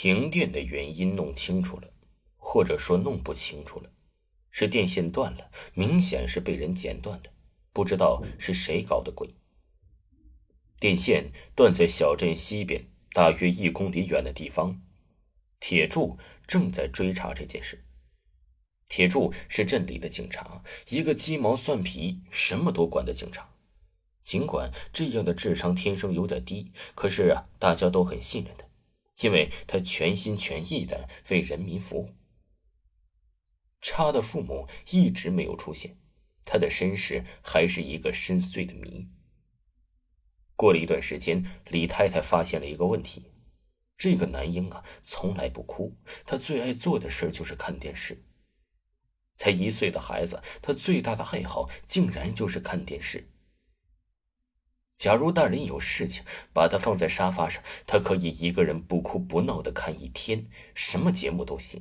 停电的原因弄清楚了，或者说弄不清楚了，是电线断了，明显是被人剪断的，不知道是谁搞的鬼。电线断在小镇西边大约一公里远的地方，铁柱正在追查这件事。铁柱是镇里的警察，一个鸡毛蒜皮什么都管的警察。尽管这样的智商天生有点低，可是啊，大家都很信任他。因为他全心全意的为人民服务。叉的父母一直没有出现，他的身世还是一个深邃的谜。过了一段时间，李太太发现了一个问题：这个男婴啊，从来不哭，他最爱做的事就是看电视。才一岁的孩子，他最大的爱好竟然就是看电视。假如大人有事情，把他放在沙发上，他可以一个人不哭不闹的看一天，什么节目都行。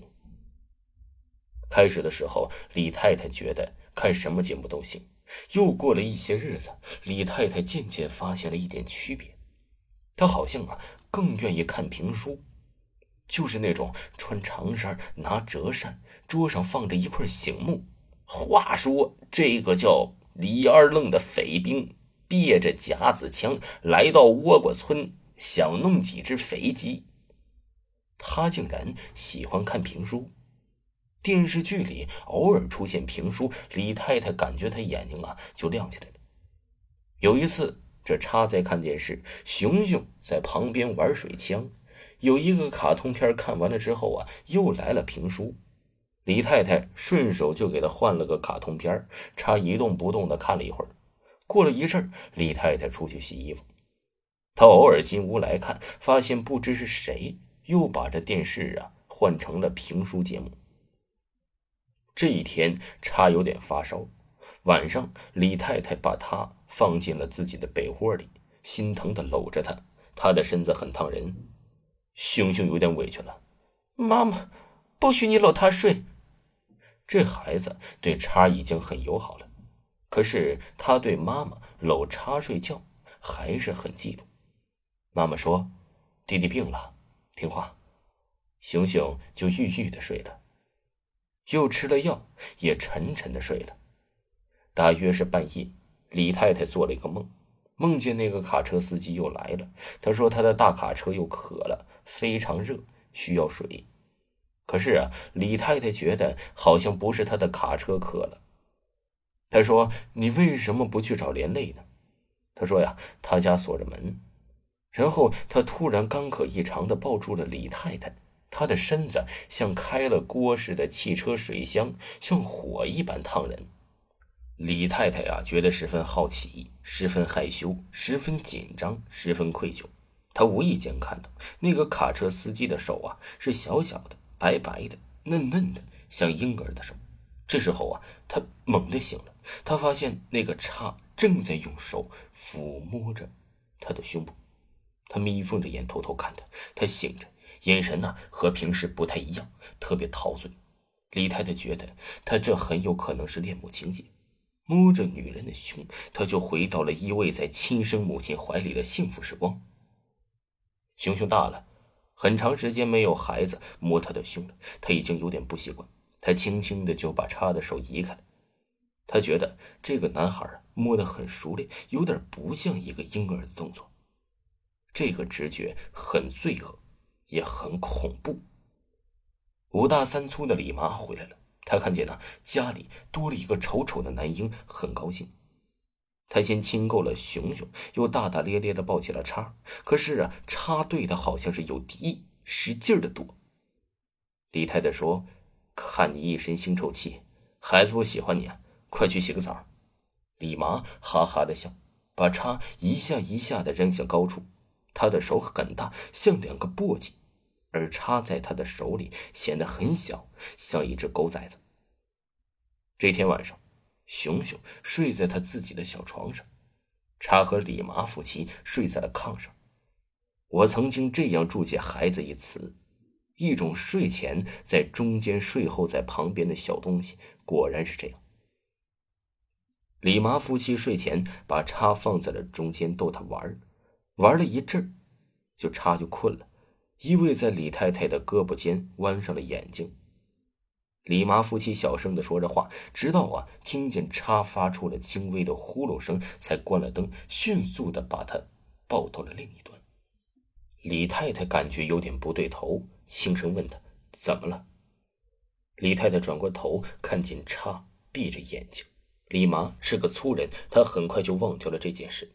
开始的时候，李太太觉得看什么节目都行。又过了一些日子，李太太渐渐发现了一点区别，她好像啊更愿意看评书，就是那种穿长衫、拿折扇，桌上放着一块醒目。话说这个叫李二愣的匪兵。憋着夹子枪来到倭瓜村，想弄几只肥鸡。他竟然喜欢看评书，电视剧里偶尔出现评书，李太太感觉她眼睛啊就亮起来了。有一次，这叉在看电视，熊熊在旁边玩水枪。有一个卡通片看完了之后啊，又来了评书，李太太顺手就给他换了个卡通片，叉一动不动的看了一会儿。过了一阵李太太出去洗衣服，她偶尔进屋来看，发现不知是谁又把这电视啊换成了评书节目。这一天，叉有点发烧，晚上李太太把他放进了自己的被窝里，心疼的搂着他，他的身子很烫人。熊熊有点委屈了：“妈妈，不许你搂他睡。”这孩子对叉已经很友好了。可是他对妈妈搂叉睡觉还是很嫉妒。妈妈说：“弟弟病了，听话。”熊熊就郁郁的睡了，又吃了药，也沉沉的睡了。大约是半夜，李太太做了一个梦，梦见那个卡车司机又来了。他说他的大卡车又渴了，非常热，需要水。可是啊，李太太觉得好像不是他的卡车渴了。他说：“你为什么不去找连累呢？”他说：“呀，他家锁着门。”然后他突然干渴异常的抱住了李太太，他的身子像开了锅似的汽车水箱，像火一般烫人。李太太呀，觉得十分好奇，十分害羞，十分紧张，十分愧疚。她无意间看到那个卡车司机的手啊，是小小的、白白的、嫩嫩的，像婴儿的手。这时候啊，他猛地醒了。他发现那个叉正在用手抚摸着他的胸部。他眯缝着眼，偷偷看他。他醒着，眼神呢和平时不太一样，特别陶醉。李太太觉得他这很有可能是恋母情节。摸着女人的胸，他就回到了依偎在亲生母亲怀里的幸福时光。熊熊大了，很长时间没有孩子摸他的胸了，他已经有点不习惯。他轻轻的就把叉的手移开了，他觉得这个男孩摸得很熟练，有点不像一个婴儿的动作。这个直觉很罪恶，也很恐怖。五大三粗的李麻回来了，他看见呢家里多了一个丑丑的男婴，很高兴。他先亲够了熊熊，又大大咧咧的抱起了叉。可是啊，叉对他好像是有敌意，使劲的躲。李太太说。看你一身腥臭气，孩子不喜欢你啊，快去洗个澡。李麻哈哈的笑，把叉一下一下的扔向高处。他的手很大，像两个簸箕，而叉在他的手里显得很小，像一只狗崽子。这天晚上，熊熊睡在他自己的小床上，叉和李麻夫妻睡在了炕上。我曾经这样注解“孩子”一词，一种睡前在中间，睡后在旁边的小东西，果然是这样。李麻夫妻睡前把叉放在了中间逗他玩玩了一阵就叉就困了，依偎在李太太的胳膊间，弯上了眼睛。李麻夫妻小声的说着话，直到啊听见叉发出了轻微的呼噜声，才关了灯，迅速的把他抱到了另一端。李太太感觉有点不对头，轻声问他怎么了。李太太转过头，看见叉，闭着眼睛。李麻是个粗人，他很快就忘掉了这件事。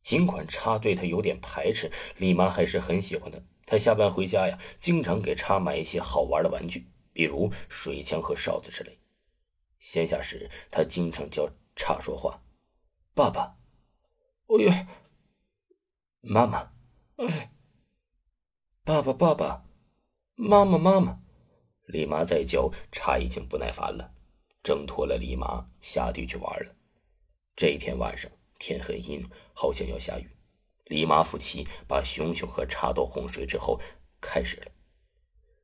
尽管叉对他有点排斥，李麻还是很喜欢他。他下班回家呀，经常给叉买一些好玩的玩具，比如水枪和哨子之类。闲暇时，他经常教叉说话：“爸爸，哎呀，妈妈，哎，爸爸，爸爸，妈妈，妈妈。”李麻在教，叉已经不耐烦了。挣脱了李麻，下地去玩了。这一天晚上天很阴，好像要下雨。李麻夫妻把熊熊和茶豆哄睡之后，开始了。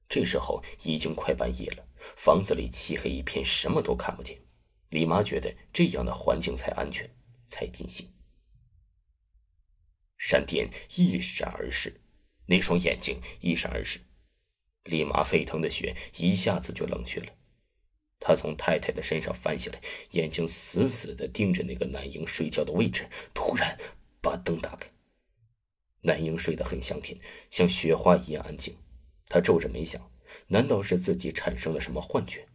这时候已经快半夜了，房子里漆黑一片，什么都看不见。李麻觉得这样的环境才安全，才尽兴。闪电一闪而逝，那双眼睛一闪而逝，李麻沸腾的血一下子就冷却了。他从太太的身上翻下来，眼睛死死的盯着那个男婴睡觉的位置。突然，把灯打开。男婴睡得很香甜，像雪花一样安静。他皱着眉想：难道是自己产生了什么幻觉？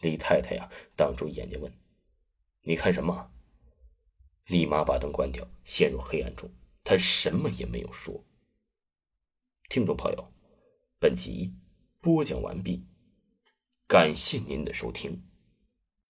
李太太呀，挡住眼睛问：“你看什么？”立马把灯关掉，陷入黑暗中。他什么也没有说。听众朋友，本集播讲完毕。感谢您的收听。